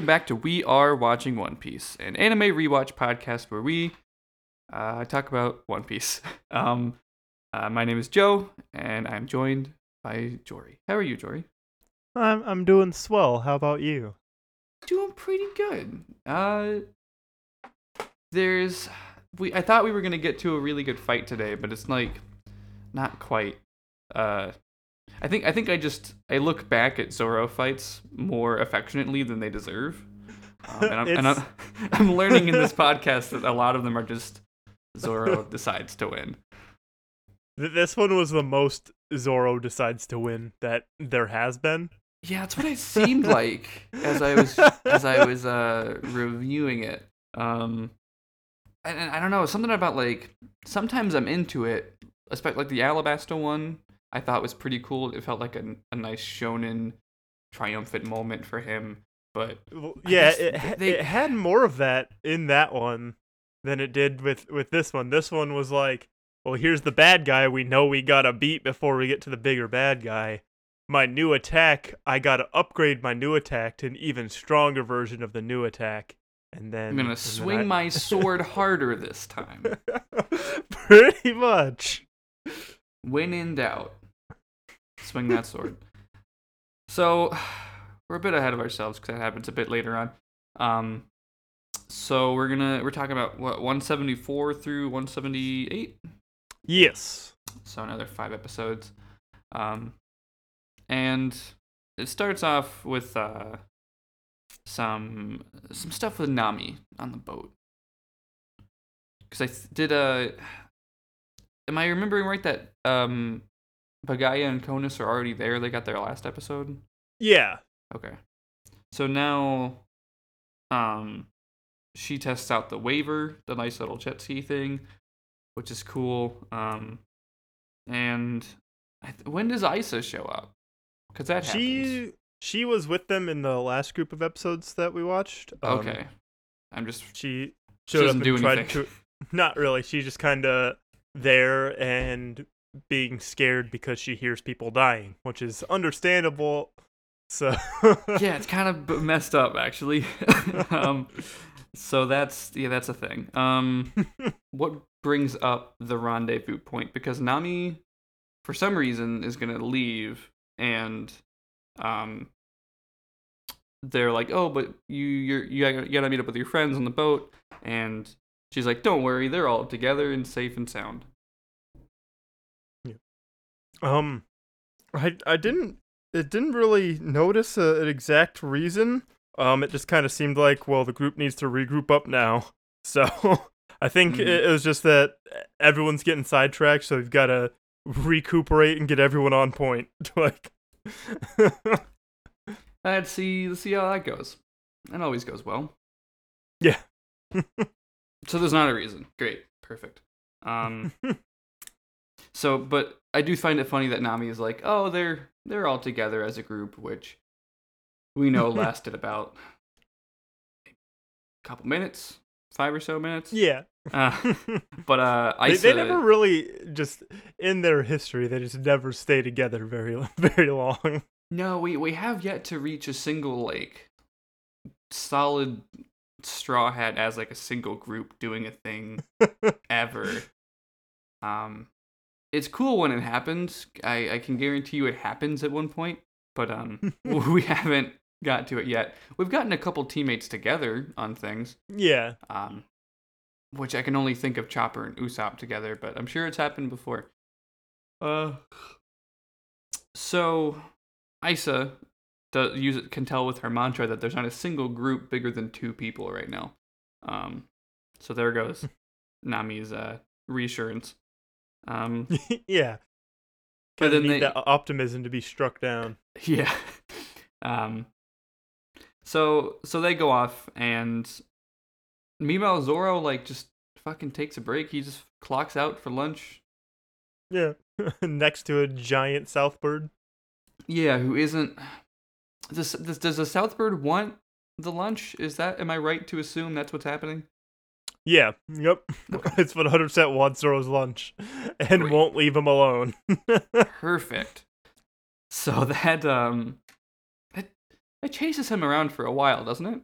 Welcome back to We Are Watching One Piece, an anime rewatch podcast where we uh, talk about One Piece. Um, uh, my name is Joe, and I'm joined by Jory. How are you, Jory? I'm I'm doing swell. How about you? Doing pretty good. Uh, there's we. I thought we were gonna get to a really good fight today, but it's like not quite. Uh, I think I think I just I look back at Zoro fights more affectionately than they deserve. Um, and I'm, and I'm, I'm learning in this podcast that a lot of them are just Zoro decides to win. This one was the most Zoro decides to win that there has been. Yeah, that's what it seemed like as I was as I was uh reviewing it. Um and, and I don't know, something about like sometimes I'm into it, especially like the Alabasta one. I thought was pretty cool. It felt like a, a nice shonen triumphant moment for him. But yeah, it, they- it had more of that in that one than it did with with this one. This one was like, well, here's the bad guy we know we gotta beat before we get to the bigger bad guy. My new attack, I gotta upgrade my new attack to an even stronger version of the new attack, and then I'm gonna swing I- my sword harder this time. Pretty much. When in doubt, swing that sword. So we're a bit ahead of ourselves because that happens a bit later on. Um, so we're gonna we're talking about what 174 through 178. Yes. So another five episodes. Um, and it starts off with uh some some stuff with Nami on the boat. Because I th- did uh am I remembering right that um Pagaya and Conis are already there? They got their last episode. Yeah. Okay. So now um she tests out the Waver, the nice little jet ski thing, which is cool. Um and I th- when does Aisa show up? Cuz that happens. She she was with them in the last group of episodes that we watched. Um, Okay. I'm just She She showed doesn't up do and tried anything. to. Not really. She's just kind of there and being scared because she hears people dying, which is understandable. So yeah, it's kind of messed up actually. um, so that's yeah, that's a thing. Um, what brings up the rendezvous point? Because Nami, for some reason, is gonna leave, and um, they're like, "Oh, but you you're, you you gotta meet up with your friends on the boat," and she's like, "Don't worry, they're all together and safe and sound." Um, I I didn't it didn't really notice a, an exact reason. Um, it just kind of seemed like well the group needs to regroup up now. So I think Mhm. it, it was just that everyone's getting sidetracked, so we've got to recuperate and get everyone on point. like. Let's see, let's see how that goes. It always goes well. Yeah. So there's not a reason. Great. Perfect. Um so but I do find it funny that Nami is like, "Oh, they're they're all together as a group," which we know lasted about a couple minutes, 5 or so minutes. yeah. Uh, but uh they, they never really just in their history they just never stay together very very long. No, we we have yet to reach a single like solid straw hat as like a single group doing a thing ever. Um, it's cool when it happens. I I can guarantee you it happens at one point, but um, we haven't got to it yet. We've gotten a couple teammates together on things. yeah. Um, which I can only think of Chopper and Usopp together, but I'm sure it's happened before. Uh, so Aisa does use can tell with her mantra that there's not a single group bigger than two people right now. Um, so there goes Nami's uh reassurance. Um, yeah. But then need they- that optimism to be struck down. Yeah. Um so so they go off and meanwhile Zoro like just fucking takes a break. He just clocks out for lunch. Yeah. Next to a giant southbird. Yeah, who isn't this, this does the Southbird want the lunch? Is that am I right to assume that's what's happening? Yeah. Yep. It's 100% wants Zoro's lunch and Great. won't leave him alone. Perfect. So that um it chases him around for a while, doesn't it?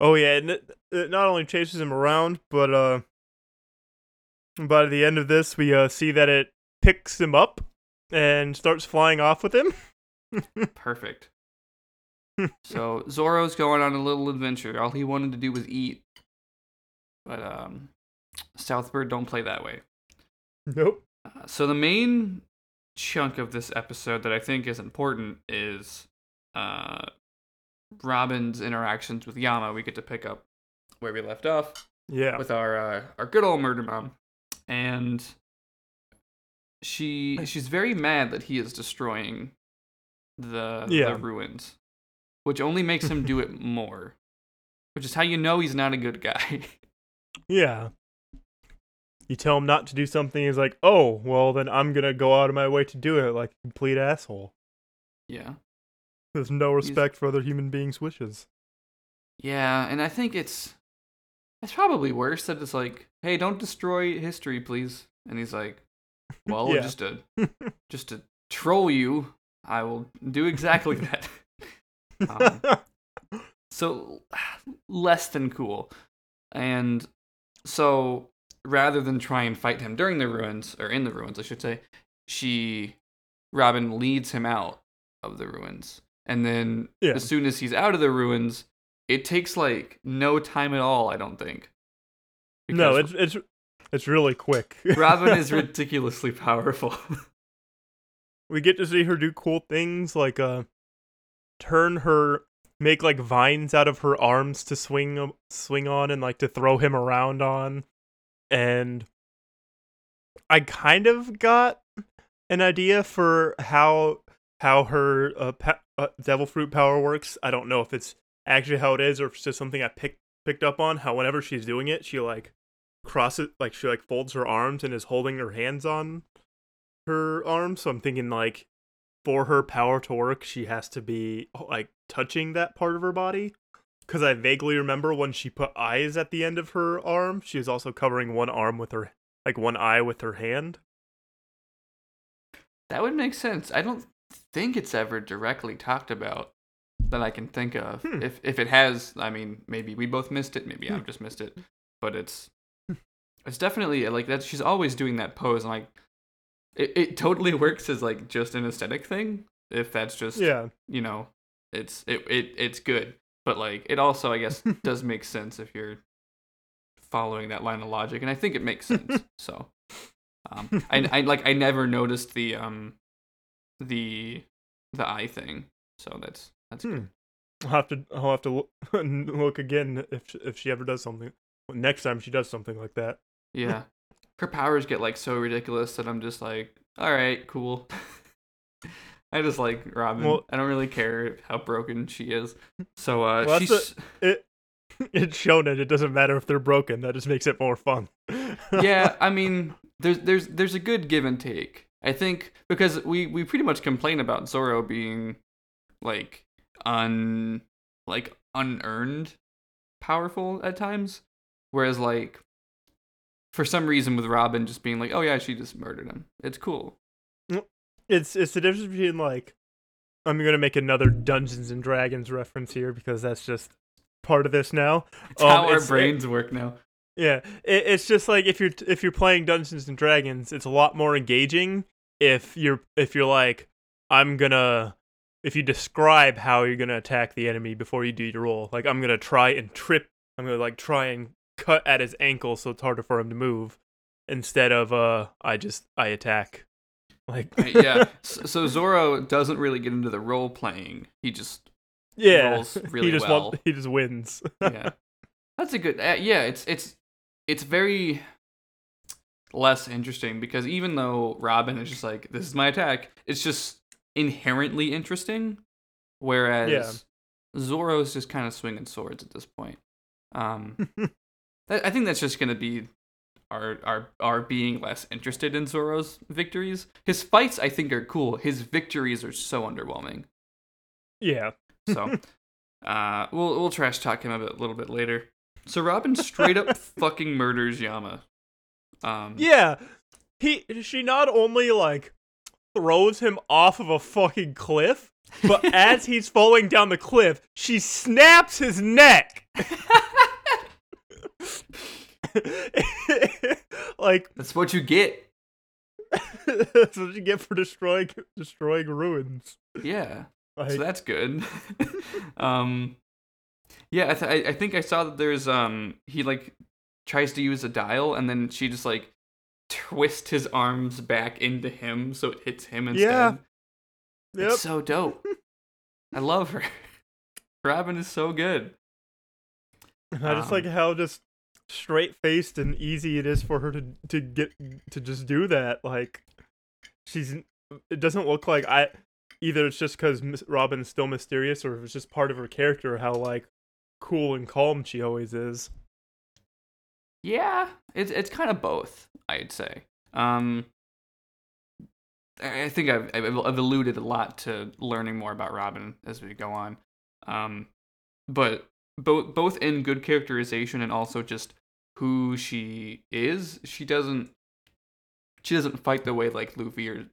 Oh yeah, and it, it not only chases him around, but uh, by the end of this, we uh see that it picks him up and starts flying off with him. Perfect. so Zoro's going on a little adventure. All he wanted to do was eat. But um Southbird don't play that way. Nope. Uh, so the main chunk of this episode that I think is important is uh Robin's interactions with Yama. We get to pick up where we left off Yeah. with our uh, our good old murder mom, and she she's very mad that he is destroying the Yeah. the ruins, which only makes him do it more. Which is how you know he's not a good guy. Yeah. You tell him not to do something, he's like, "Oh, well, then I'm gonna go out of my way to do it, like a complete asshole." yeah, There's no respect for other human beings' wishes. yeah, and I think it's it's probably worse that it's like, hey, don't destroy history, please. And he's like, well, Yeah. just to just to troll you, I will do exactly that. Um, so less than cool and so rather than try and fight him during the ruins or in the ruins i should say she robin leads him out of the ruins and then Yeah. as soon as he's out of the ruins it takes like no time at all i don't think no, it's it's it's really quick. robin is ridiculously powerful we get to see her do cool things like uh turn her make like vines out of her arms to swing swing on and like to throw him around on. And i kind of got an idea for how how her uh, pa- uh, devil fruit power works. I don't know if it's actually how it is or if it's just something i picked picked up on. How whenever she's doing it she like crosses like she like folds her arms and is holding her hands on her arms. So I'm thinking like for her power to work, she has to be like touching that part of her body. Because I vaguely remember when she put eyes at the end of her arm, she was also covering one arm with her, like one eye with her hand. That would make sense. I don't think it's ever directly talked about that I can think of. Hmm. If if it has, I mean, maybe we both missed it, maybe Hmm. I've just missed it. But it's it's definitely like that she's always doing that pose and like it, it totally works as like just an aesthetic thing. If that's just Yeah. you know, it's it, it it's good. But like it also I guess does make sense if you're following that line of logic and I think it makes sense. so um I I like I never noticed the um the the eye thing. So that's that's Hmm. good. I'll have to I'll have to look, look again if if she ever does something. Next time she does something like that. Yeah. Her powers get like so ridiculous that I'm just like, all right, cool. I just like Robin. Well- I don't really care how broken she is. So uh Well, she's It it's shown it. It doesn't matter if they're broken. That just makes it more fun. yeah, I mean, there's there's there's a good give and take. I think because we we pretty much complain about Zoro being like un like unearned powerful at times, whereas like for some reason with Robin just being like, oh yeah, she just murdered him. It's cool. It's it's the difference between like I'm gonna make another Dungeons and Dragons reference here because that's just part of this now. It's Um, how our it's- brains work now. Yeah, it, it's just like if you're if you're playing Dungeons and Dragons, it's a lot more engaging if you're if you're like I'm gonna if you describe how you're gonna attack the enemy before you do your roll. Like I'm gonna try and trip. I'm gonna like try and cut at his ankle so it's harder for him to move. Instead of uh, I just I attack. Like Right, yeah. So, so Zoro doesn't really get into the role playing. He just yeah, really he just well. want, he just wins. yeah. That's a good. Uh, yeah, it's it's it's very less interesting because even though Robin is just like this is my attack, it's just inherently interesting. Whereas Yeah. Zoro's just kind of swinging swords at this point. Um, I think that's just gonna be our our our being less interested in Zoro's victories. His fights, I think, are cool. His victories are so underwhelming. yeah, So, uh, we'll we'll trash talk him a bit, little bit later. So Robin straight up fucking murders Yama. Um, Yeah. He she not only like throws him off of a fucking cliff, But as he's falling down the cliff, she snaps his neck. like That's what you get. that's what you get for destroying destroying ruins. Yeah. Like, so that's good. um, yeah, I, th- I think I saw that there's um he like tries to use a dial and then she just like twists his arms back into him so it hits him instead. Yeah. yep. It's so dope. I love her. Robin is so good. I just um, like how just straight faced and easy it is for her to to get to just do that. Like she's it doesn't look like I either it's just because Robin's still mysterious or if it's just part of her character how like cool and calm she always is. Yeah, it's it's kind of both, I'd say. Um, I think I've I've alluded a lot to learning more about Robin as we go on. Um, but both both in good characterization and also just who she is, she doesn't she doesn't fight the way like Luffy or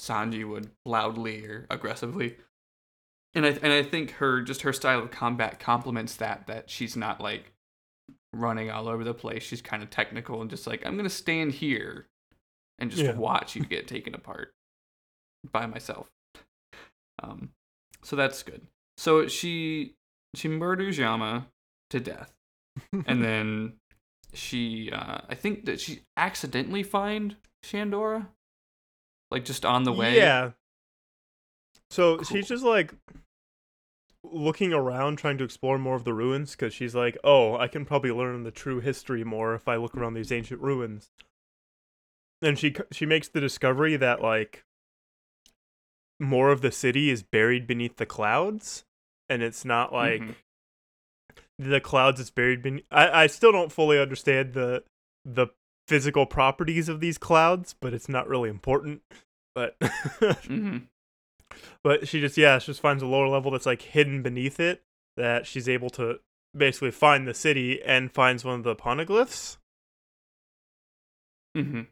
Sanji would loudly or aggressively. And I and I think her just her style of combat complements that that she's not like running all over the place. She's kind of technical and just like I'm gonna stand here and just Yeah. watch you get taken apart by myself. Um, so that's good. So she she murders Yama to death, and then she uh, I think that she accidentally find Shandora, like just on the way. Yeah. So Cool. she's just like looking around trying to explore more of the ruins because she's like, oh, I can probably learn the true history more if I look around these ancient ruins. And she she makes the discovery that like more of the city is buried beneath the clouds, and it's not like Mhm. the clouds is buried beneath. I I still don't fully understand the the physical properties of these clouds, but it's not really important. But hmm but she just yeah she just finds a lower level that's like hidden beneath it that she's able to basically find the city and finds one of the poneglyphs hmm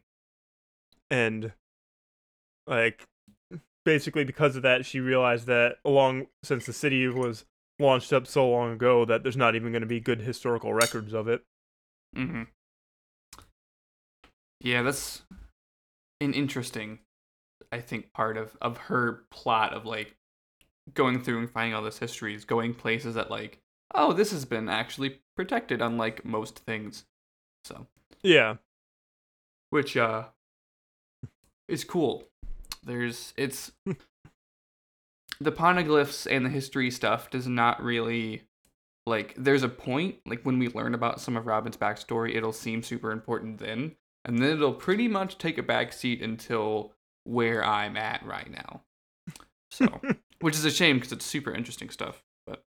and like basically because of that she realized that along since the city was launched up so long ago that there's not even going to be good historical records of it hmm Yeah, that's an interesting, I think, part of of her plot of like going through and finding all this history is going places that like, oh, this has been actually protected, unlike most things. So, yeah which uh, is cool. There's it's the poneglyphs and the history stuff does not really like there's a point like when we learn about some of robin's backstory it'll seem super important then and then it'll pretty much take a back seat until where i'm at right now. So which is a shame because it's super interesting stuff but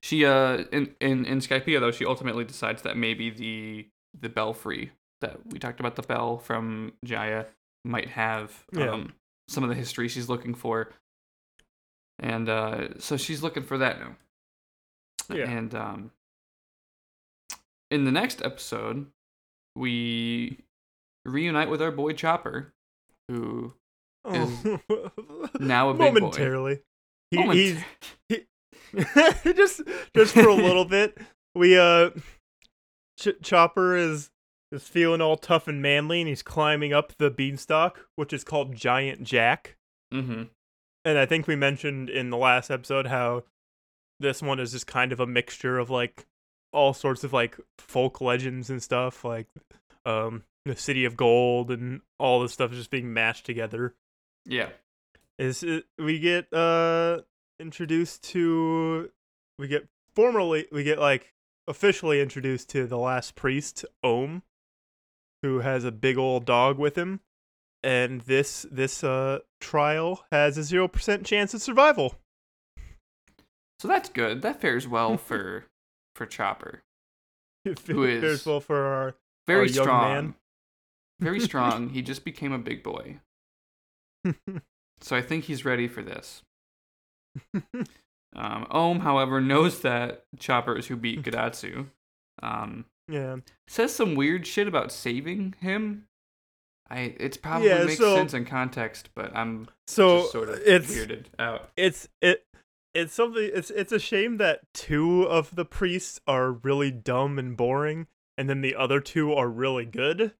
she uh in, in in Skypiea though she ultimately decides that maybe the the belfry that we talked about the bell from jaya might have Yeah. um some of the history she's looking for and uh so she's looking for that now Yeah. and um in the next episode we reunite with our boy chopper who is now a big boy. momentarily he, Moment- he's just just for a little bit we uh Ch- chopper is is feeling all tough and manly and he's climbing up the beanstalk which is called giant jack. Mm-hmm. and i think we mentioned in the last episode how this one is just kind of a mixture of like all sorts of like folk legends and stuff like um the city of gold and all this stuff just being mashed together. Yeah. Is it, we get uh introduced to we get formally we get like officially introduced to the last priest Ohm who has a big old dog with him and this this uh trial has a 0% chance of survival. So that's good. That fares well for for chopper It Who is- fares well for our very Our young strong. Man. very strong. He just became a big boy. So i think he's ready for this. Um ohm however knows that chopper is who beat Gedatsu um yeah says some weird shit about saving him I it's probably Yeah, makes so- sense in context, but I'm So sort of it's weirded out. it's it it's something it's it's a shame that two of the priests are really dumb and boring and then the other two are really good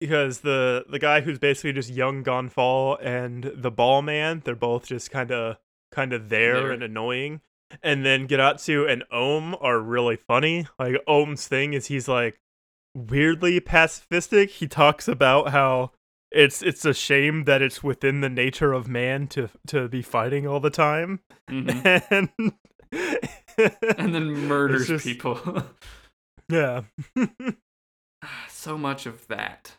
because the the guy who's basically just young Gan Fall and the ball man they're both just kind of kind of there, There. and annoying and then Gedatsu and Ohm are really funny like Ohm's thing is he's like weirdly pacifistic he talks about how it's it's a shame that it's within the nature of man to to be fighting all the time Mhm. and and then murders just- people. yeah so much of that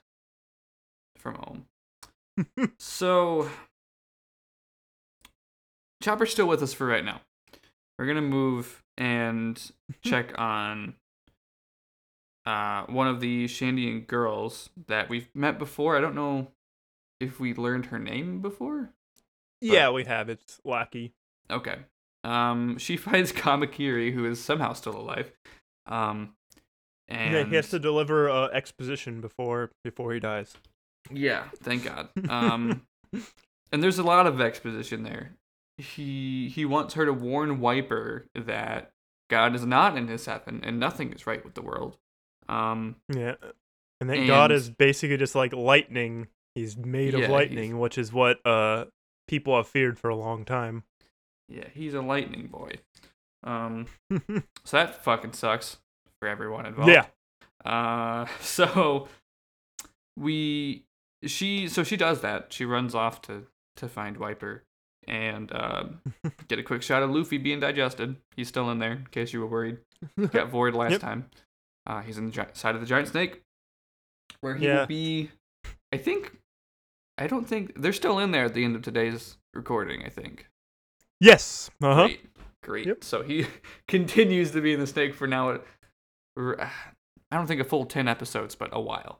from Ohm. so Chopper's still with us for right now. We're gonna move and check on uh, one of the Shandian girls that we've met before. I don't know if we learned her name before. yeah we have it's Laki Okay. Um, she finds Kamakiri, who is somehow still alive. Um, and yeah he has to deliver uh, exposition before before he dies Yeah, thank God. Um, and there's a lot of exposition there. He he wants her to warn Wiper that God is not in his heaven and nothing is right with the world. Um, yeah and then god is basically just like lightning he's made Yeah, of lightning which is what uh people have feared for a long time yeah, he's a lightning boy. Um, so that fucking sucks for everyone involved. yeah Uh, so we she so she does that. She runs off to to find Wiper and um, get a quick shot of Luffy being digested. He's still in there, in case you were worried. Got void last Yep. time. Uh, he's in the gi- side of the giant snake, where he Yeah. will be. I think. I don't think they're still in there at the end of today's recording. I think. yes uh-huh Great, great. Yep. So he continues to be in the snake for now. I don't think a full ten episodes, but a while.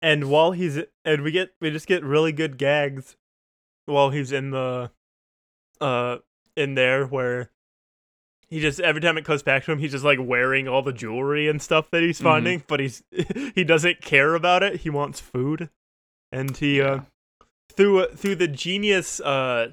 and while he's and we get we just get really good gags while he's in the uh in there where he just every time it comes back to him he's just like wearing all the jewelry and stuff that he's Mhm. finding but he's he doesn't care about it. He wants food. And he uh through through the genius uh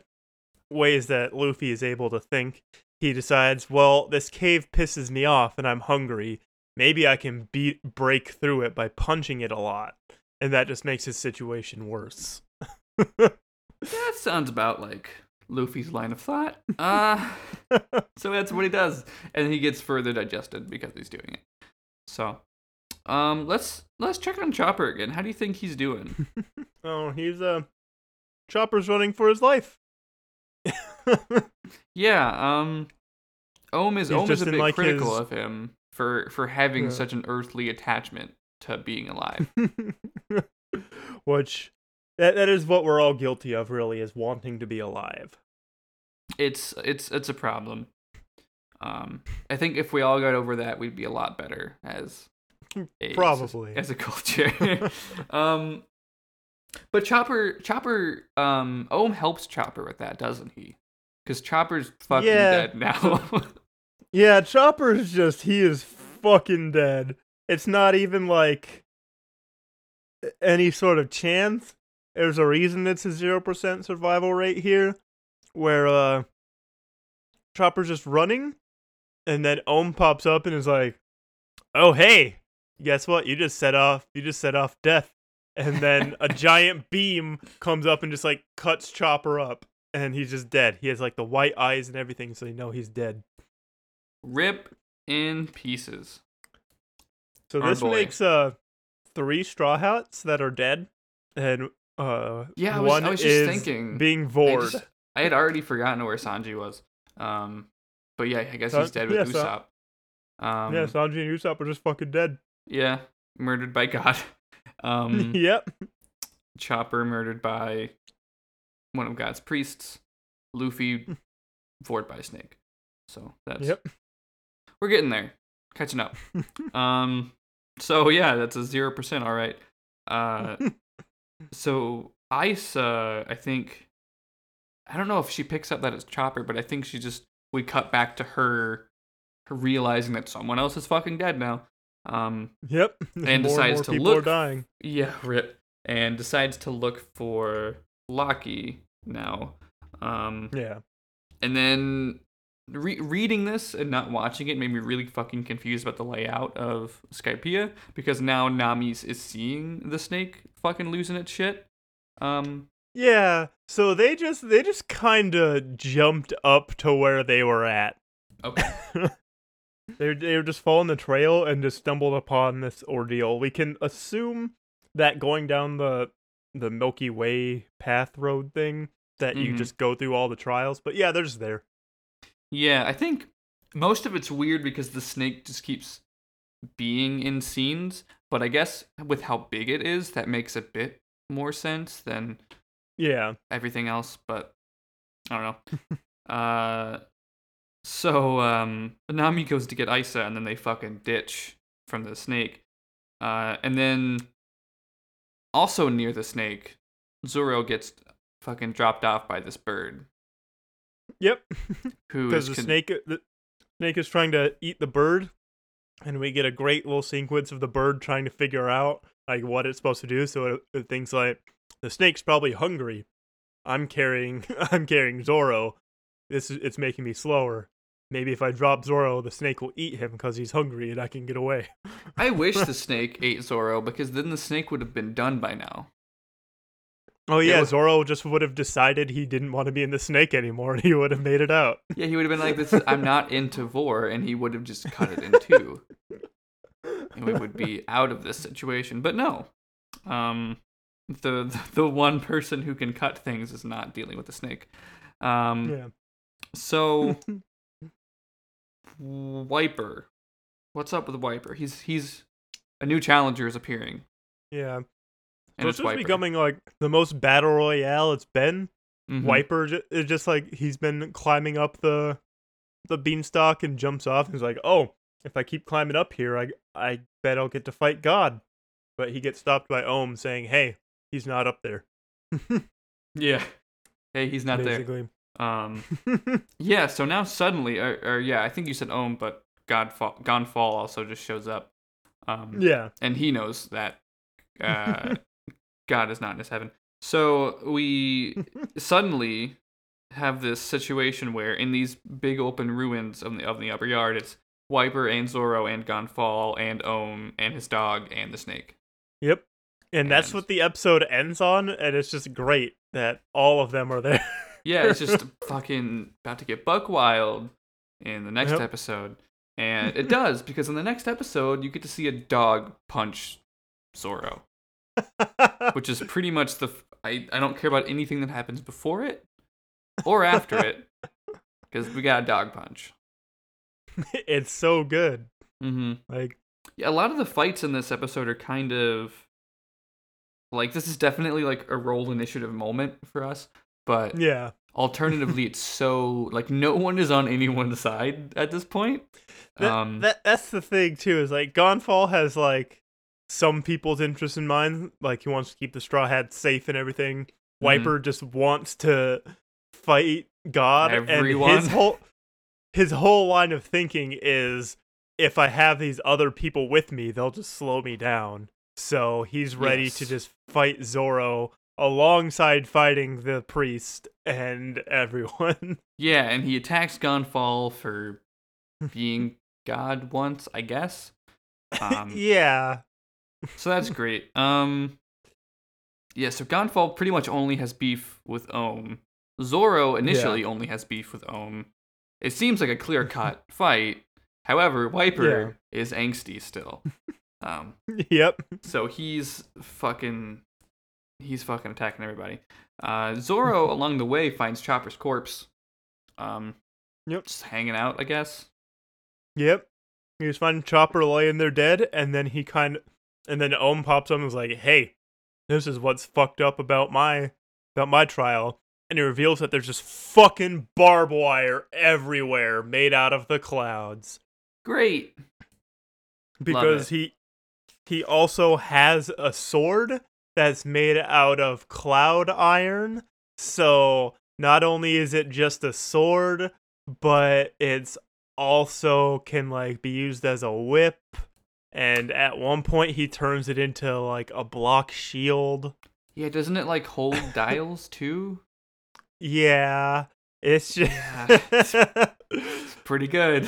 ways that Luffy is able to think he decides well this cave pisses me off and I'm hungry. Maybe I can beat break through it by punching it a lot. And that just makes his situation worse That sounds about like Luffy's line of thought. Uh, so that's what he does, and he gets further digested because he's doing it. So, um, let's let's check on Chopper again. How do you think he's doing? oh he's uh Chopper's running for his life yeah. Um, Ohm is He's Ohm is a bit like, critical his- of him for for having Yeah. such an earthly attachment to being alive. which that, that is what we're all guilty of really is wanting to be alive it's it's it's a problem. Um, I think if we all got over that, we'd be a lot better as a, Probably. as a culture. um, but Chopper Chopper um Ohm helps Chopper with that, doesn't he? Because Chopper's fucking Yeah. dead now. Yeah, Chopper's just he is fucking dead. It's not even like any sort of chance. There's a reason it's a zero percent survival rate here, where uh Chopper's just running, and then Ohm pops up and is like, "Oh hey, guess what? You just set off. You just set off death." And then a giant beam comes up and just like cuts Chopper up, and he's just dead. He has like the white eyes and everything, so you know he's dead. Rip in pieces. So Our this boy. makes uh three straw hats that are dead, and uh Yeah, I was- one I was just thinking. being I, vored. just- I had already forgotten where Sanji was. Um, but yeah, I guess he's dead with yeah, Usopp. Um, yeah, Sanji and Usopp are just fucking dead. yeah, murdered by God. Um, yep. Chopper murdered by one of God's priests. Luffy vored by a snake. So that's Yep. we're getting there, catching up. um, so yeah, that's a zero percent. All right. Uh, so Ice, uh, I think, I don't know if she picks up that it's Chopper, but I think she just we cut back to her, her realizing that someone else is fucking dead now. Um, Yep. And decides more to people look- are dying. yeah, rip, and decides to look for Laki now. Um, Yeah. and then re- reading this and not watching it made me really fucking confused about the layout of Skypiea because now Nami's is seeing the snake fucking losing its shit. Um, Yeah. So they just they just kind of jumped up to where they were at. okay. they they were just following the trail and just stumbled upon this ordeal. We can assume that going down the the Milky Way path road thing that you Mhm. just go through all the trials. But yeah, they're just there. Yeah, I think most of it's weird because the snake just keeps being in scenes, but I guess with how big it is, that makes a bit more sense than Yeah. everything else, but I don't know. uh so um Nami goes to get Aisa and then they fucking ditch from the snake. Uh and then also near the snake, Zoro gets fucking dropped off by this bird Yep. who Because the con- snake uh, the snake is trying to eat the bird, and we get a great little sequence of the bird trying to figure out like what it's supposed to do. So it, uh, it thinks like the snake's probably hungry. I'm carrying I'm carrying Zoro. This is it's making me slower. Maybe if I drop Zoro, the snake will eat him because he's hungry and I can get away. I wish the snake ate Zoro because then the snake would have been done by now. Oh yeah, was- Zoro just would have decided he didn't want to be in the snake anymore, and he would have made it out. Yeah, he would have been like, "This is, I'm not into vor," and he would have just cut it in two, and we would be out of this situation. But no, um, the the one person who can cut things is not dealing with the snake. Um, yeah. so Wiper, what's up with Wiper? He's he's a new challenger is appearing, Yeah. And so it's just becoming like the most battle royale it's been. Mhm. Wiper is just like he's been climbing up the the beanstalk and jumps off and he's like, "Oh, if I keep climbing up here, I I bet I'll get to fight God." But he gets stopped by Ohm saying, "Hey, he's not up there." Yeah. Hey, he's not there. basically. Um. Yeah, so now suddenly, or, or yeah, I think you said Ohm, but Godfall, Gan Fall also just shows up. Um, yeah. and he knows that uh, God is not in his heaven. So we suddenly have this situation where in these big open ruins of the of the upper yard, it's Wiper and Zoro and Gan Fall and Ohm and his dog and the snake. Yep. And that's what the episode ends on, and it's just great that all of them are there. Yeah, it's just fucking about to get buck wild in the next Yep. episode. And it does, because in the next episode, you get to see a dog punch Zoro, which is pretty much the. f- I, I don't care about anything that happens before it or after it, because we got a dog punch. it's so good. hmm Like, Yeah, a lot of the fights in this episode are kind of. Like, this is definitely like a roll initiative moment for us, but yeah. alternatively it's so like no one is on anyone's side at this point That, um that that's the thing too is like Gan Fall has like some people's interests in mind like he wants to keep the straw hat safe and everything. Mm-hmm. wiper just wants to fight god and his whole his whole line of thinking is if i have these other people with me they'll just slow me down. So he's ready to just fight zoro alongside fighting the priest and everyone. Yeah and he attacks Gan Fall for being god once i guess. Um yeah so that's great um yeah so Gan Fall pretty much only has beef with ohm zoro initially only has beef with ohm it seems like a clear cut fight however wiper is angsty still um yep So he's fucking he's fucking attacking everybody. Uh Zoro along the way finds Chopper's corpse. Um Yep. just hanging out, I guess. Yep. He was finding Chopper laying there dead, and then he kind of, and then Ohm pops up and is like, "Hey, this is what's fucked up about my about my trial." And he reveals that there's just fucking barbed wire everywhere, made out of the clouds, Great. because he he also has a sword that's made out of cloud iron. So not only is it just a sword, but it's also can like be used as a whip and at one point he turns it into like a block shield. Yeah, doesn't it like hold dials too? Yeah, it's just Yeah. It's pretty good.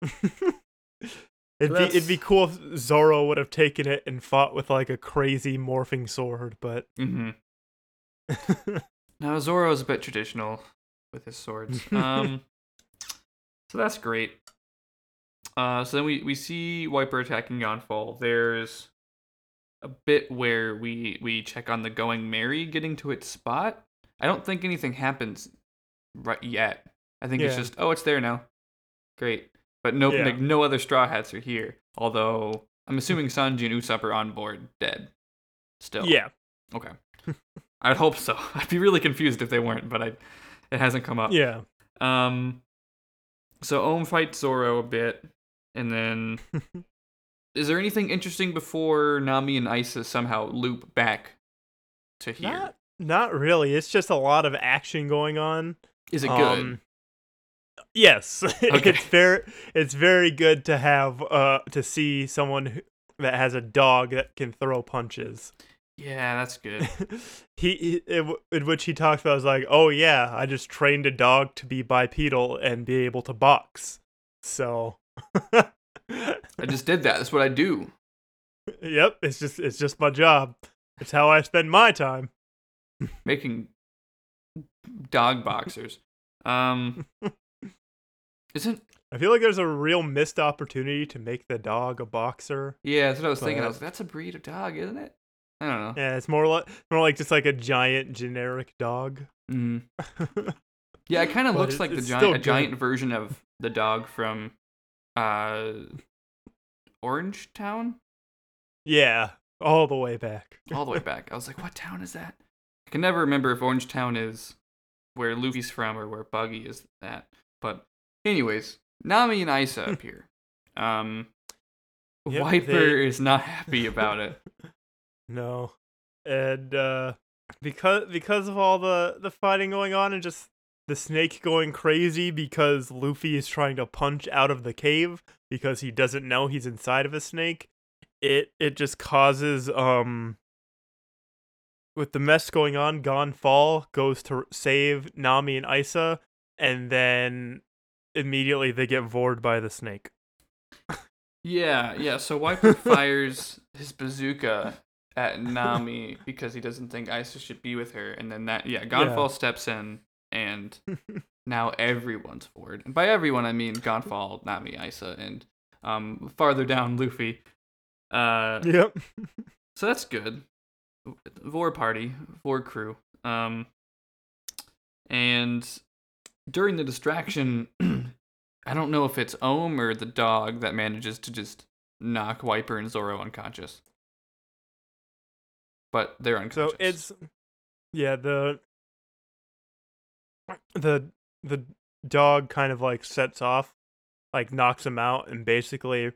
it'd be it'd be cool if Zoro would have taken it and fought with like a crazy morphing sword, but hmm Now Zoro's a bit traditional with his swords. Um, so that's great. Uh, so then we we see Wiper attacking Gan Fall. There's a bit where we we check on the going Merry getting to its spot. I don't think anything happens right yet. I think it's just oh it's there now. Great, but no Yeah. like no other Straw Hats are here. Although I'm assuming Sanji and Usopp are on board dead. Still. yeah, Okay. I'd hope so. I'd be really confused if they weren't, but I, it hasn't come up. yeah. Um. So Ohm fights Zoro a bit, and then is there anything interesting before Nami and Aisa somehow loop back to here? Not not really. It's just a lot of action going on. is it good? Um, yes, Okay. it's very it's very good to have uh to see someone who, that has a dog that can throw punches. yeah, that's good. he, he in, which he talks about is like, oh yeah, I just trained a dog to be bipedal and be able to box. So, I just did that. That's what I do. yep, it's just it's just my job. It's how I spend my time. Making dog boxers. Um. Isn't I feel like there's a real missed opportunity to make the dog a boxer. yeah? That's what I was thinking. I was like, that's a breed of dog, isn't it? I don't know. Yeah, it's more like more like just like a giant generic dog. Mhm. Yeah, it kind of looks like the giant, a giant version of the dog from uh, Orange Town, yeah, all the way back. all the way back. I was like, what town is that? I can never remember if Orange Town is where Luffy's from or where Buggy is at. But, anyways, Nami and Aisa appear. Um, Yep, Wiper they- is not happy about it. No. And uh because because of all the the fighting going on and just the snake going crazy because Luffy is trying to punch out of the cave because he doesn't know he's inside of a snake, it it just causes um with the mess going on, Gan Fall goes to save Nami and Aisa and then immediately they get vored by the snake. Yeah, yeah. So Wiper fires his bazooka at Nami because he doesn't think Aisa should be with her, and then that yeah, Gan Fall steps in, and now everyone's forward. And by everyone, I mean Gan Fall, Nami, Aisa, and um farther down Luffy. Uh, Yep. so that's good. Vor party, Vor crew. Um, and during the distraction, I don't know if it's Ohm or the dog that manages to just knock Wiper and Zoro unconscious. But they're unconscious. So it's yeah, the the the dog kind of like sets off, like knocks him out and basically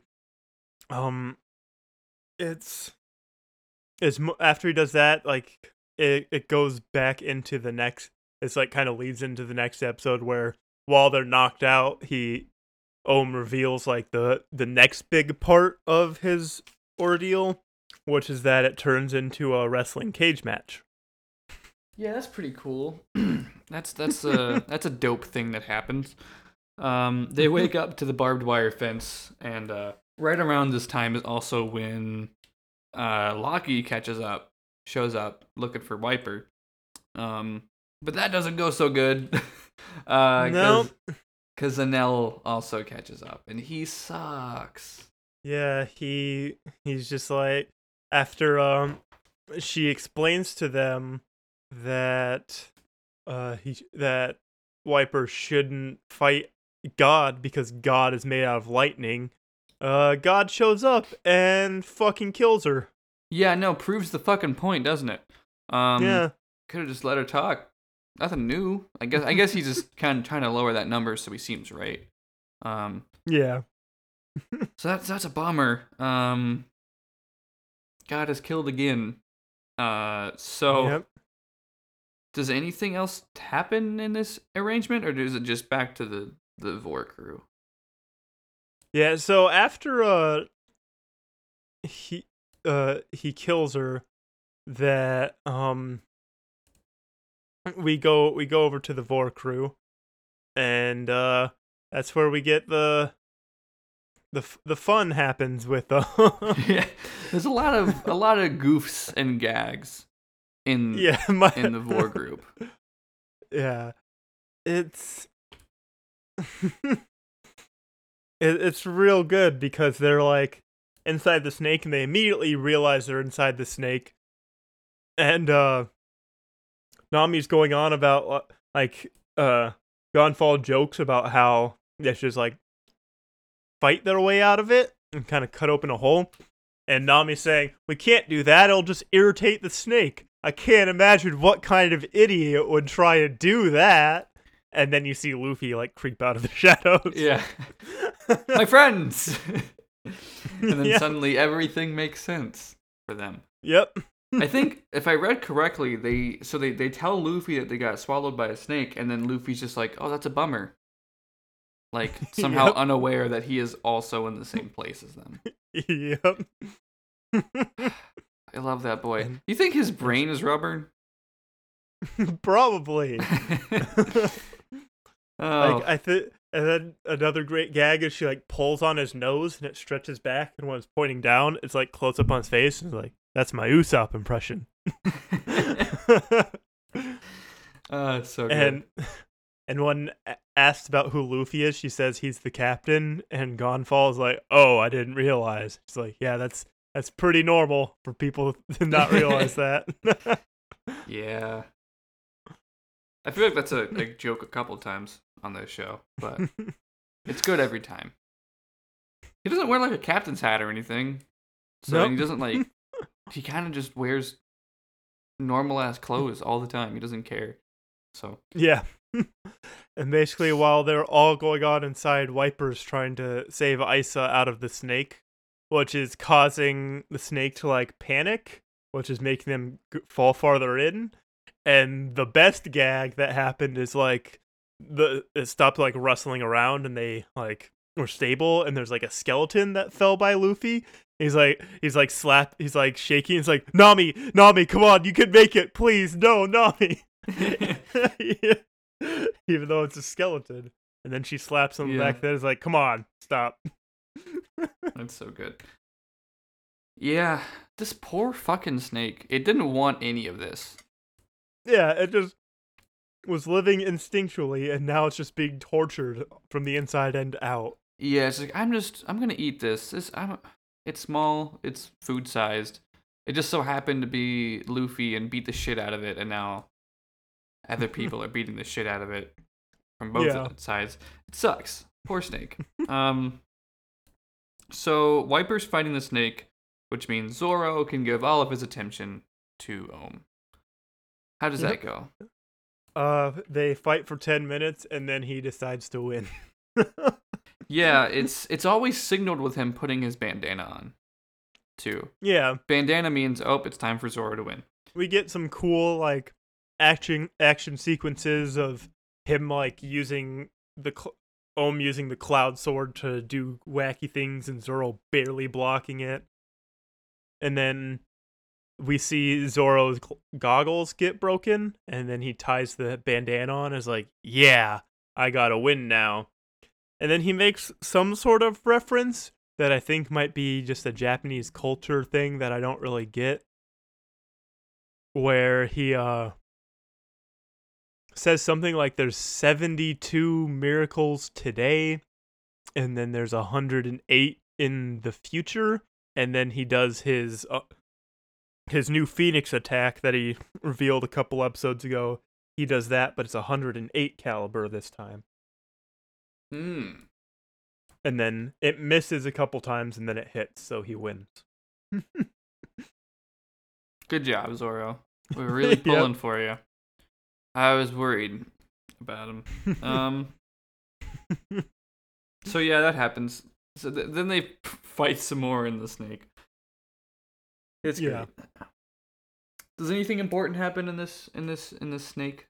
um it's mo- after he does that like it it goes back into the next it's like kind of leads into the next episode where while they're knocked out he Ohm reveals like the the next big part of his ordeal which is that it turns into a wrestling cage match. Yeah, that's pretty cool. that's that's a that's a dope thing that happens. Um, they wake up to the barbed wire fence, and uh, right around this time is also when uh, Laki catches up, shows up looking for Wiper. Um, but that doesn't go so good. uh, No. because Zanel also catches up, and he sucks. Yeah, he he's just like after um she explains to them that uh he that Wiper shouldn't fight God because God is made out of lightning. Uh God shows up and fucking kills her. Yeah, no, proves the fucking point, doesn't it? Um, yeah. could have just let her talk. Nothing new. I guess. I guess he's just kind of trying to lower that number so he seems right. Um, Yeah. so that's that's a bummer. Um, God is killed again. Uh, so Yep. Does anything else happen in this arrangement, or is it just back to the the Vor crew? Yeah, so after uh he uh he kills her that um we go we go over to the Vor crew and uh that's where we get the the the fun happens with them. yeah, there's a lot of a lot of goofs and gags in yeah, my, in the Vor group. Yeah, it's it, it's real good because they're like inside the snake and they immediately realize they're inside the snake, and uh Nami's going on about uh, like uh Gan Fall jokes about how they should just like fight their way out of it and kind of cut open a hole. And Nami's saying, We can't do that, it'll just irritate the snake. I can't imagine what kind of idiot would try to do that. And then you see Luffy like creep out of the shadows. Yeah, my friends. and then Yeah. suddenly everything makes sense for them. Yep. I think if I read correctly, they so they they tell Luffy that they got swallowed by a snake, and then Luffy's just like, "Oh, that's a bummer." Like somehow Yep. unaware that he is also in the same place as them. yep. I love that boy. And- You think his brain is rubber? Probably. oh, Like I think, and then another great gag is she like pulls on his nose and it stretches back, and when it's pointing down, it's like close up on his face, and it's like that's my Usopp impression. oh, it's so good. and and when asked about who Luffy is, she says he's the captain, and Gan Fall is like, "Oh, I didn't realize." She's like, "Yeah, that's that's pretty normal for people to not realize that." yeah, I feel like that's a, a joke a couple times on this show, but it's good every time. He doesn't wear like a captain's hat or anything, so Nope. he doesn't like. he kind of just wears normal ass clothes all the time. He doesn't care. So Yeah. and basically, while they're all going on inside, Wiper's trying to save Aisa out of the snake, which is causing the snake to like panic, which is making them g- fall farther in. And the best gag that happened is like the it stopped like rustling around and they like were stable and there's like a skeleton that fell by Luffy. He's like he's like slap he's like shaking. He's like Nami, Nami, come on, you can make it, please, no, Nami. Even though it's a skeleton. And then she slaps him Yeah. back there. It's like, come on, stop. that's so good. Yeah, this poor fucking snake. It didn't want any of this. Yeah, it just was living instinctually and now it's just being tortured from the inside and out. Yeah, it's like I'm just I'm gonna eat this. This I'm it's small, it's food sized. It just so happened to be Luffy and beat the shit out of it, and now other people are beating the shit out of it from both Yeah. sides. It sucks. Poor snake. um. So Wiper's fighting the snake, which means Zoro can give all of his attention to Ohm. How does that go? Uh they fight for 10 minutes and then he decides to win. Yeah, it's it's always signaled with him putting his bandana on, too. yeah, Bandana means oh, it's time for Zoro to win. we get some cool like action action sequences of him like using the cl- Ohm using the cloud sword to do wacky things and Zoro barely blocking it. And then we see Zoro's goggles get broken and then he ties the bandana on is like, "Yeah, I got to win now." And then he makes some sort of reference that I think might be just a Japanese culture thing that I don't really get where he uh says something like there's 72 miracles today and then there's 108 in the future and then he does his uh, his new phoenix attack that he revealed a couple episodes ago he does that but it's 108 caliber this time Hmm. and then it misses a couple times and then it hits so he wins Good job, Zoro. we are really Yep. pulling for you. I was worried about him. Um. so yeah, that happens. So th- then they fight some more in the snake. It's great. Yeah. Does anything important happen in this in this in this snake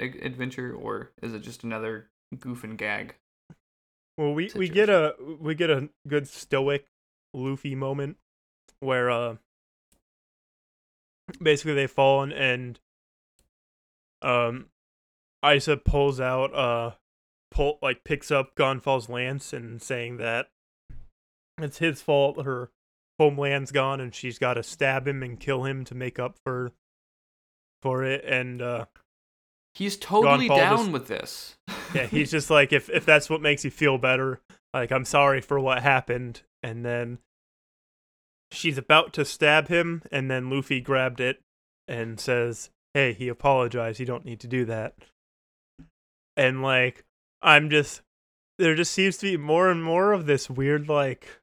adventure, or is it just another goof and gag? Well, we we get a we get a good stoic Luffy moment where uh basically they've fallen and um Aisa pulls out uh pull like picks up Gan Fall's lance and saying that it's his fault her homeland's gone and she's got to stab him and kill him to make up for for it and uh He's totally Gonfal down just- with this. yeah he's just like if if that's what makes you feel better like i'm sorry for what happened and then she's about to stab him and then luffy grabbed it and says hey he apologized you don't need to do that. And like i'm just there just seems to be more and more of this weird like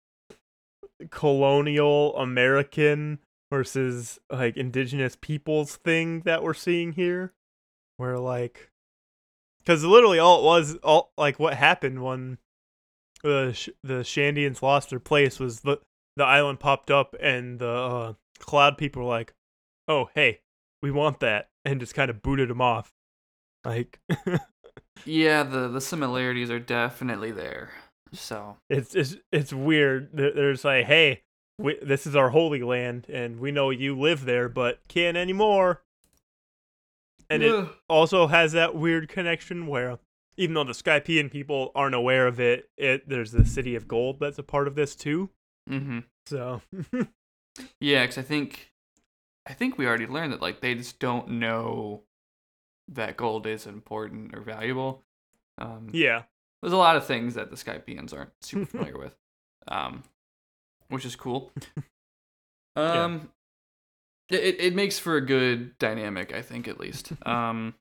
colonial american versus like indigenous peoples thing that we're seeing here where like because literally all it was all like what happened when the sh- the Shandians lost their place was the the island popped up and the uh, cloud people were like, "Oh, hey, we want that," and just kind of booted them off. Like Yeah, the the similarities are definitely there. So it's it's it's weird. There- There's like, "Hey, we, this is our holy land, and we know you live there, but can't anymore." And it also has that weird connection where even though the Skypiean people aren't aware of it, it there's the city of gold that's a part of this too. Mhm. So Yeah, because I think, I think we already learned that like they just don't know that gold is important or valuable. Um, yeah. There's a lot of things that the Skypieans aren't super familiar with, um, which is cool. Um, it it- it makes for a good dynamic, I think, at least. Um,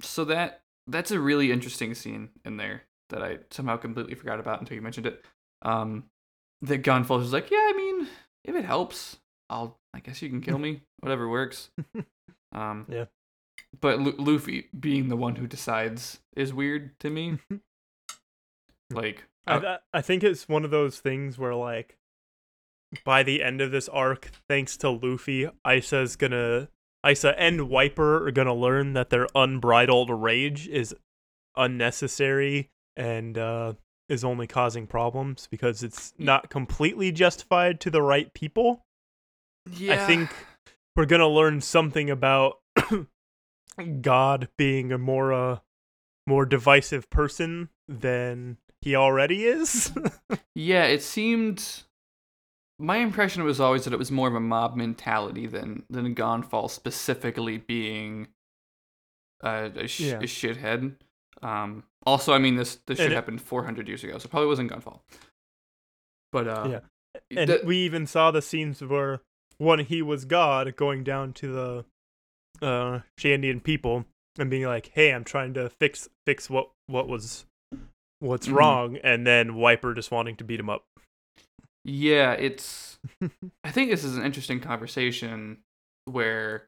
so that that's a really interesting scene in there that I somehow completely forgot about until you mentioned it. Um, that Gan Fall's is like, yeah, I mean, if it helps, I'll. I guess you can kill me. Whatever works. Um, Yeah. But Lu- Luffy being the one who decides is weird to me. like, I, I I think it's one of those things where like by the end of this arc, thanks to Luffy, Aisa's gonna Aisa and Wiper are gonna learn that their unbridled rage is unnecessary and uh, is only causing problems because it's not completely justified to the right people. Yeah, I think we're gonna learn something about God being a more uh more divisive person than he already is. Yeah, it seemed. My impression was always that it was more of a mob mentality than than Gan Fall specifically being a, a, sh- Yeah. a shithead. Um, also, I mean this this And shit it- happened 400 years ago, so it probably wasn't Gan Fall. But uh, Yeah. and the- we even saw the scenes where when he was God going down to the uh Shandian people and being like, "Hey, I'm trying to fix fix what what was what's Mhm. wrong," and then Wiper just wanting to beat him up. Yeah, it's. I think this is an interesting conversation where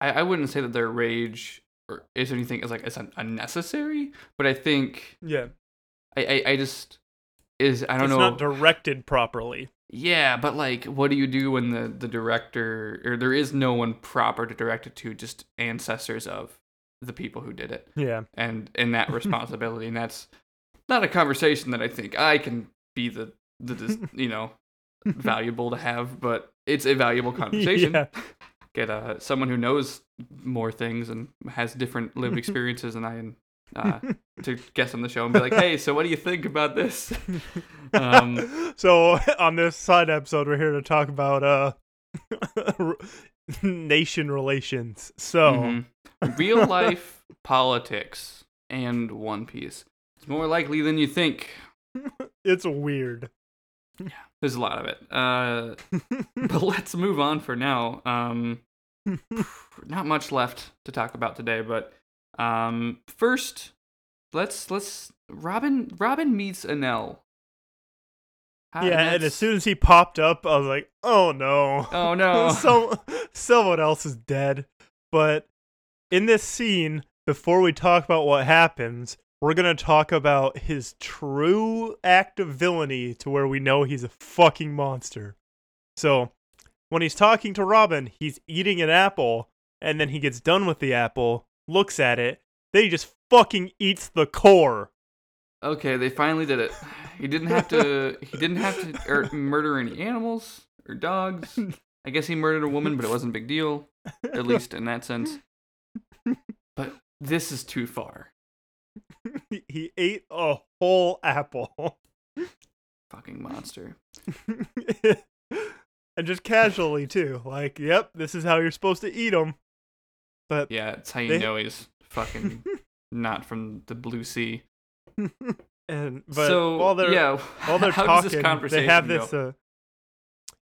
I, I wouldn't say that their rage or is anything is like is un- unnecessary, but I think Yeah, I I, I just is I don't know. it's know. not directed properly. Yeah, but like, what do you do when the the director or there is no one proper to direct it to, just ancestors of the people who did it, Yeah, and and that responsibility, and that's not a conversation that I think I can be the the you know valuable to have, but it's a valuable conversation. Yeah. Get uh, someone who knows more things and has different lived experiences than I and uh, to guest on the show and be like, hey, so what do you think about this? Um, so on this side episode, we're here to talk about uh nation relations. So Mhm. real life politics and One Piece. It's more likely than you think. it's weird. Yeah, there's a lot of it. Uh, but let's move on for now. Um, not much left to talk about today, but um, first, let's let's Robin Robin meets Enel. How- yeah, and as soon as he popped up, I was like, "Oh no, oh no, Some someone else is dead." But in this scene, before we talk about what happens, we're gonna talk about his true act of villainy, to where we know he's a fucking monster. So, when he's talking to Robin, he's eating an apple, and then he gets done with the apple, looks at it, then he just fucking eats the core. okay, they finally did it. He didn't have to. He didn't have to er, murder any animals or dogs. I guess he murdered a woman, but it wasn't a big deal, at least in that sense. But this is too far. He- he ate a whole apple. Fucking monster. and just casually too. Like, yep, this is how you're supposed to eat them. But Yeah, it's how you They- know he's fucking not from the blue sea. and but so while they're yeah, while they're talking, does this conversation they have this. Uh,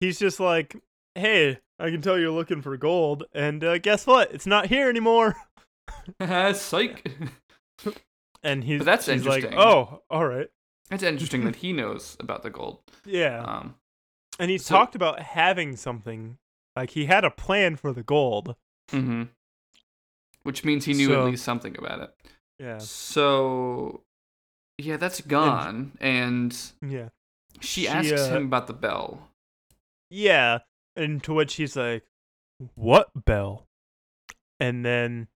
he's just like, "Hey, I can tell you're looking for gold, and uh, guess what? It's not here anymore." Psych. And he's But that's he's like, interesting. "Oh, all right, It's interesting that he knows about the gold. yeah." Um, and he so- talked about having something. Like he had a plan for the gold. hmm Which means he knew So- at least something about it. Yeah, So, yeah, that's gone. And yeah, she, She, asks uh, him about the bell. yeah. And to which he's like, "What bell?" And then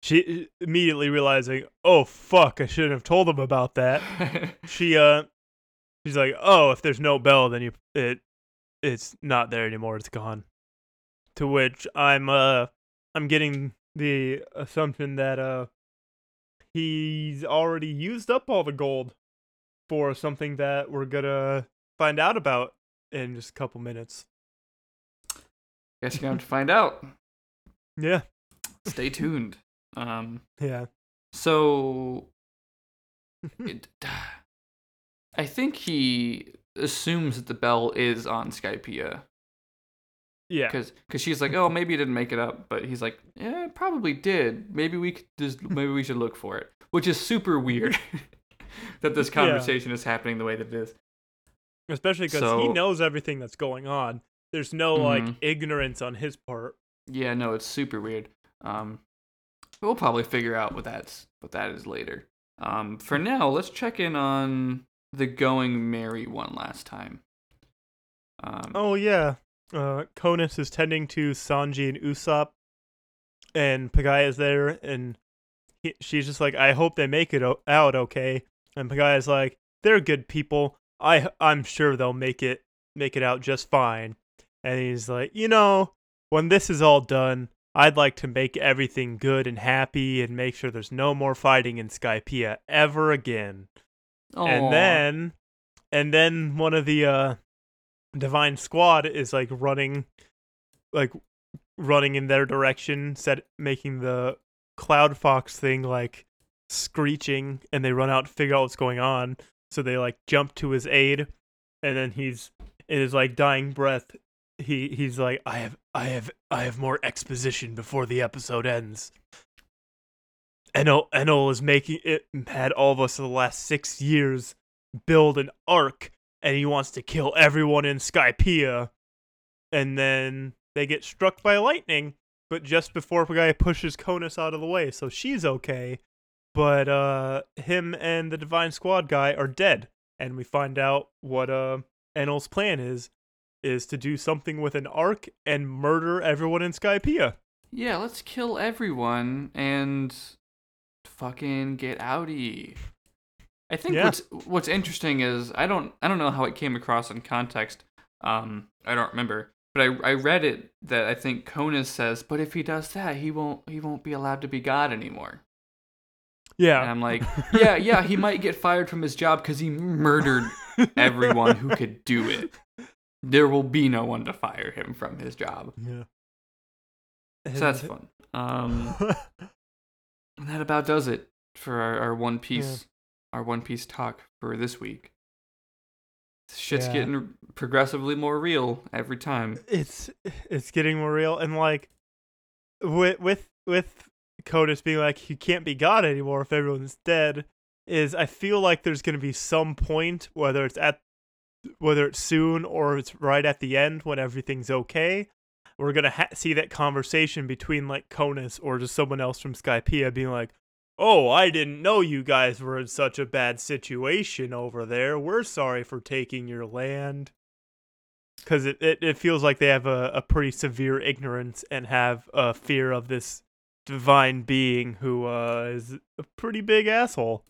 she immediately realizing, "Oh fuck, I shouldn't have told him about that." she uh she's like oh if there's no bell then you it it's not there anymore it's gone to which i'm uh i'm getting the assumption that uh he's already used up all the gold for something that we're gonna find out about in just a couple minutes Guess you're going to have to find out. yeah Stay tuned. Um, yeah so, it, I think he assumes that the bell is on Skypiea. Yeah because cause she's like, oh, maybe you didn't make it up, but he's like, yeah, it probably did. Maybe we could just maybe we should look for it, which is super weird that this Yeah. conversation is happening the way that it is. especially because he knows everything that's going on there's no like Mhm. ignorance on his part Yeah, no, it's super weird. Um, we'll probably figure out what that's what that is later. Um, for now, let's check in on the going merry one last time. Um, Oh yeah. Uh Conis is tending to Sanji and Usopp and Pagaya's there and he, she's just like I hope they make it o- out okay. And Pagaya's like they're good people. I I'm sure they'll make it make it out just fine. And he's like, "You know, when this is all done, I'd like to make everything good and happy and make sure there's no more fighting in Skypiea ever again." aw. and then and then one of the uh divine squad is like running like running in their direction set making the cloud fox thing like screeching and they run out to figure out what's going on. So they like jump to his aid and then he's in his like dying breath he he's like i have i have i have more exposition before the episode ends. Enel Enel is making it had all of us for the last six years build an ark and he wants to kill everyone in Skypiea. And then they get struck by lightning, but just before the guy pushes Conis out of the way, so she's okay. But uh him and the Divine Squad guy are dead. And we find out what uh Enel's plan is is to do something with an arc and murder everyone in Skypiea. Yeah, let's kill everyone and fucking get outie. I think Yeah. what's what's interesting is I don't I don't know how it came across in context. Um, I don't remember, but I I read it that I think Conis says, but if he does that, he won't he won't be allowed to be God anymore. Yeah. And I'm like, yeah, yeah, he might get fired from his job because he murdered everyone who could do it. There will be no one to fire him from his job. Yeah. So that's fun. Um, and that about does it for our, our One Piece, our One Piece talk for this week. Shit's Yeah. getting progressively more real every time. it's it's getting more real and like with with with Conis being like he can't be God anymore if everyone's dead is I feel like there's going to be some point whether it's at whether it's soon or it's right at the end when everything's okay we're going to ha- see that conversation between like Conis or just someone else from Skypiea being like oh I didn't know you guys were in such a bad situation over there we're sorry for taking your land because it, it, it feels like they have a, a pretty severe ignorance and have a fear of this divine being who uh, is a pretty big asshole.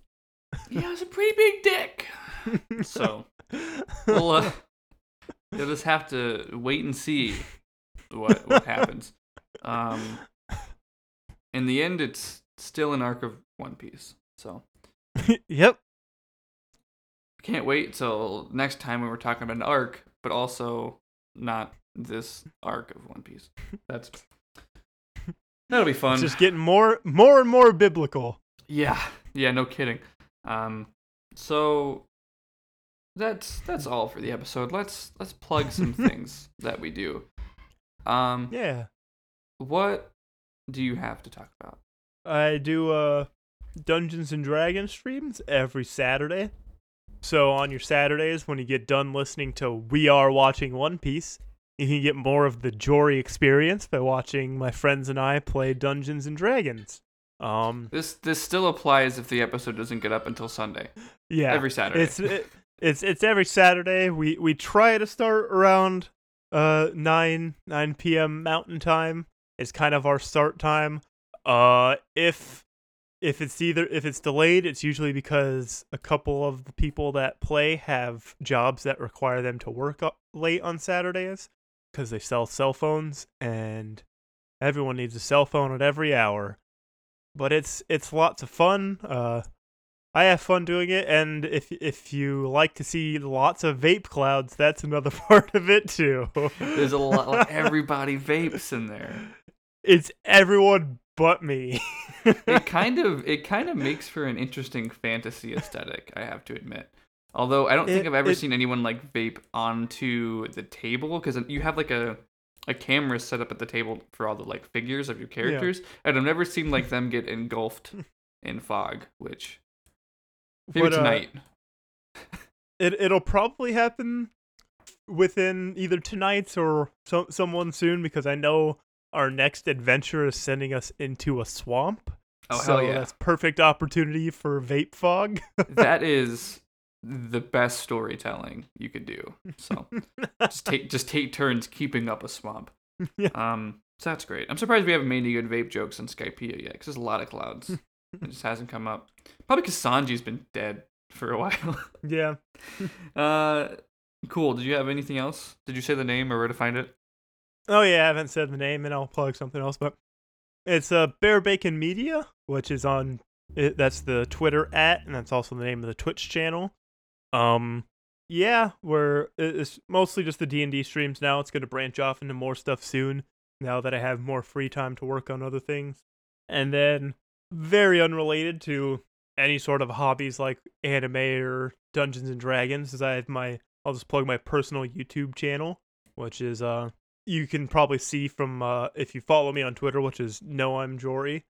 He has a pretty big dick. So we'll uh, you'll just have to wait and see what what happens. Um, in the end, it's still an arc of One Piece. So yep. can't wait till next time when we're talking about an arc, but also not this arc of One Piece. That's that'll be fun. It's just getting more more and more biblical. Yeah, yeah, no kidding. Um, so that's that's all for the episode. Let's let's plug some things that we do. Um, Yeah. what do you have to talk about? I do uh Dungeons and Dragons streams every Saturday. So on your Saturdays when you get done listening to We Are Watching One Piece, you can get more of the Jory experience by watching my friends and I play Dungeons and Dragons. Um This this still applies if the episode doesn't get up until Sunday. yeah. Every Saturday. It's it, it's it's every Saturday. We we try to start around uh 9 9 p.m. Mountain Time. It's kind of our start time. Uh if if it's either if it's delayed, it's usually because a couple of the people that play have jobs that require them to work late on Saturdays because they sell cell phones and everyone needs a cell phone at every hour. But it's it's lots of fun. Uh I have fun doing it, and if if you like to see lots of vape clouds, that's another part of it too. There's a lot like everybody vapes in there. it's everyone but me. It kind of it kind of makes for an interesting fantasy aesthetic, I have to admit. Although I don't think I've ever it- seen anyone like vape onto the table because you have like a a camera set up at the table for all the like figures of your characters, and I've never seen like them get engulfed in fog. Which maybe But, uh, it it'll probably happen within either tonight's or some someone soon because I know our next adventure is sending us into a swamp. Oh so hell yeah! that's perfect opportunity for vape fog. that is the best storytelling you could do. So just take just take turns keeping up a swamp. Yeah. Um, so that's great. I'm surprised we haven't made any good vape jokes on Skypiea yet, because there's a lot of clouds. it just hasn't come up. Probably because Sanji's been dead for a while. yeah. uh, cool. Did you have anything else? Did you say the name or where to find it? Oh yeah, I haven't said the name, and I'll plug something else, but it's uh, Bear Bacon Media, which is on it, that's the Twitter at, and that's also the name of the Twitch channel. Um, yeah, we're it's mostly just the D and D streams now. It's going to branch off into more stuff soon. Now that I have more free time to work on other things, and then very unrelated to any sort of hobbies like anime or Dungeons and Dragons, is I have my I'll just plug my personal YouTube channel, which is uh you can probably see from uh, if you follow me on Twitter, which is no I'm Jory,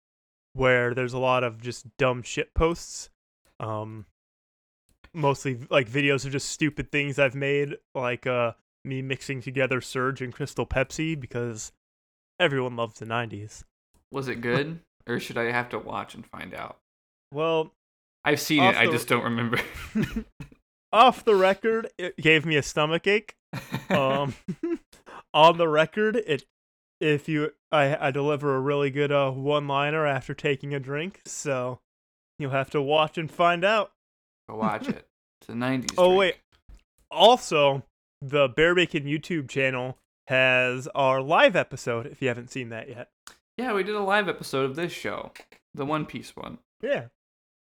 where there's a lot of just dumb shit posts. Um, mostly like videos of just stupid things I've made, like uh, me mixing together Surge and Crystal Pepsi because everyone loves the '90s. Was it good, or should I have to watch and find out? Well, I've seen it. I just don't remember. off the record, it gave me a stomach ache. um on the record it if you i i deliver a really good uh one liner after taking a drink so you'll have to watch and find out Go watch it. It's a '90s. Oh, drink. wait. also the bear bacon youtube channel has our live episode if you haven't seen that yet Yeah, we did a live episode of this show, the One Piece one. yeah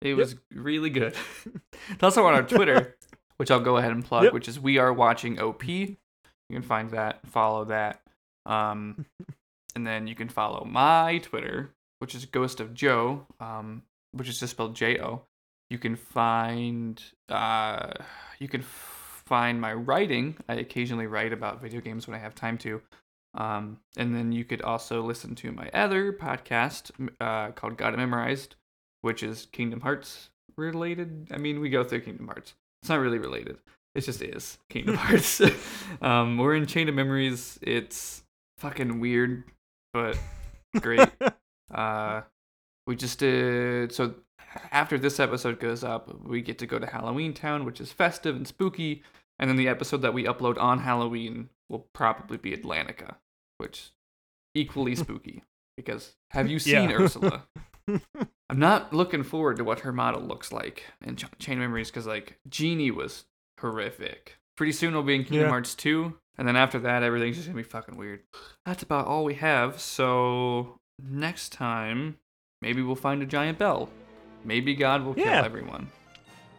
It was really good. it's also on our Twitter, which I'll go ahead and plug, Yep. which is We Are Watching OP. You can find that, follow that. Um, and then you can follow my Twitter, which is Ghost of Joe, um, which is just spelled J O. You can find uh, you can find my writing. I occasionally write about video games when I have time to. Um, and then you could also listen to my other podcast uh, called Got It Memorized, which is Kingdom Hearts related. I mean, we go through Kingdom Hearts. It's not really related. It just is Kingdom Hearts. um, we're in Chain of Memories. It's fucking weird, but great. uh, we just did so. After this episode goes up, we get to go to Halloween Town, which is festive and spooky. And then the episode that we upload on Halloween will probably be Atlantica, which equally spooky. Because have you seen Yeah. Ursula? I'm not looking forward to what her model looks like in Ch- Chain of Memories because like Genie was horrific. Pretty soon we'll be in Kingdom Yeah. Hearts 2, and then after that, everything's just gonna be fucking weird. That's about all we have. So next time, maybe we'll find a giant bell. Maybe God will Yeah. kill everyone,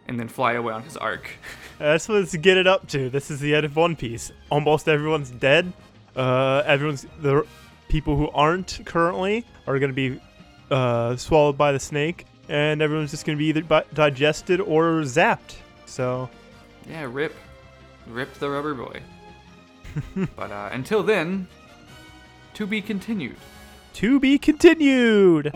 and then fly away on his ark. That's what it's get it up to. This is the end of One Piece. Almost everyone's dead. Uh, everyone's the people who aren't currently are gonna be uh, swallowed by the snake, and everyone's just gonna be either bi- digested or zapped. So yeah, rip, rip the rubber boy. but uh, until then, to be continued. to be continued.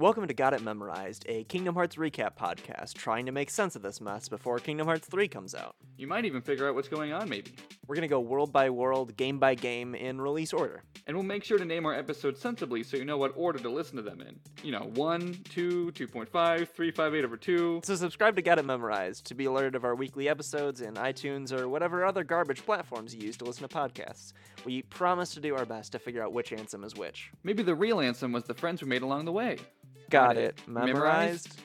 Welcome to Got It Memorized, a Kingdom Hearts recap podcast trying to make sense of this mess before Kingdom Hearts 3 comes out. You might even figure out what's going on, maybe. We're going to go world by world, game by game, in release order. And we'll make sure to name our episodes sensibly so you know what order to listen to them in. You know, 1, 2, 2.5, 3, 5, 8 over 2. So subscribe to Got It Memorized to be alerted of our weekly episodes in iTunes or whatever other garbage platforms you use to listen to podcasts. We promise to do our best to figure out which Ansem is which. Maybe the real answer was the friends we made along the way. Got, it. Memorized?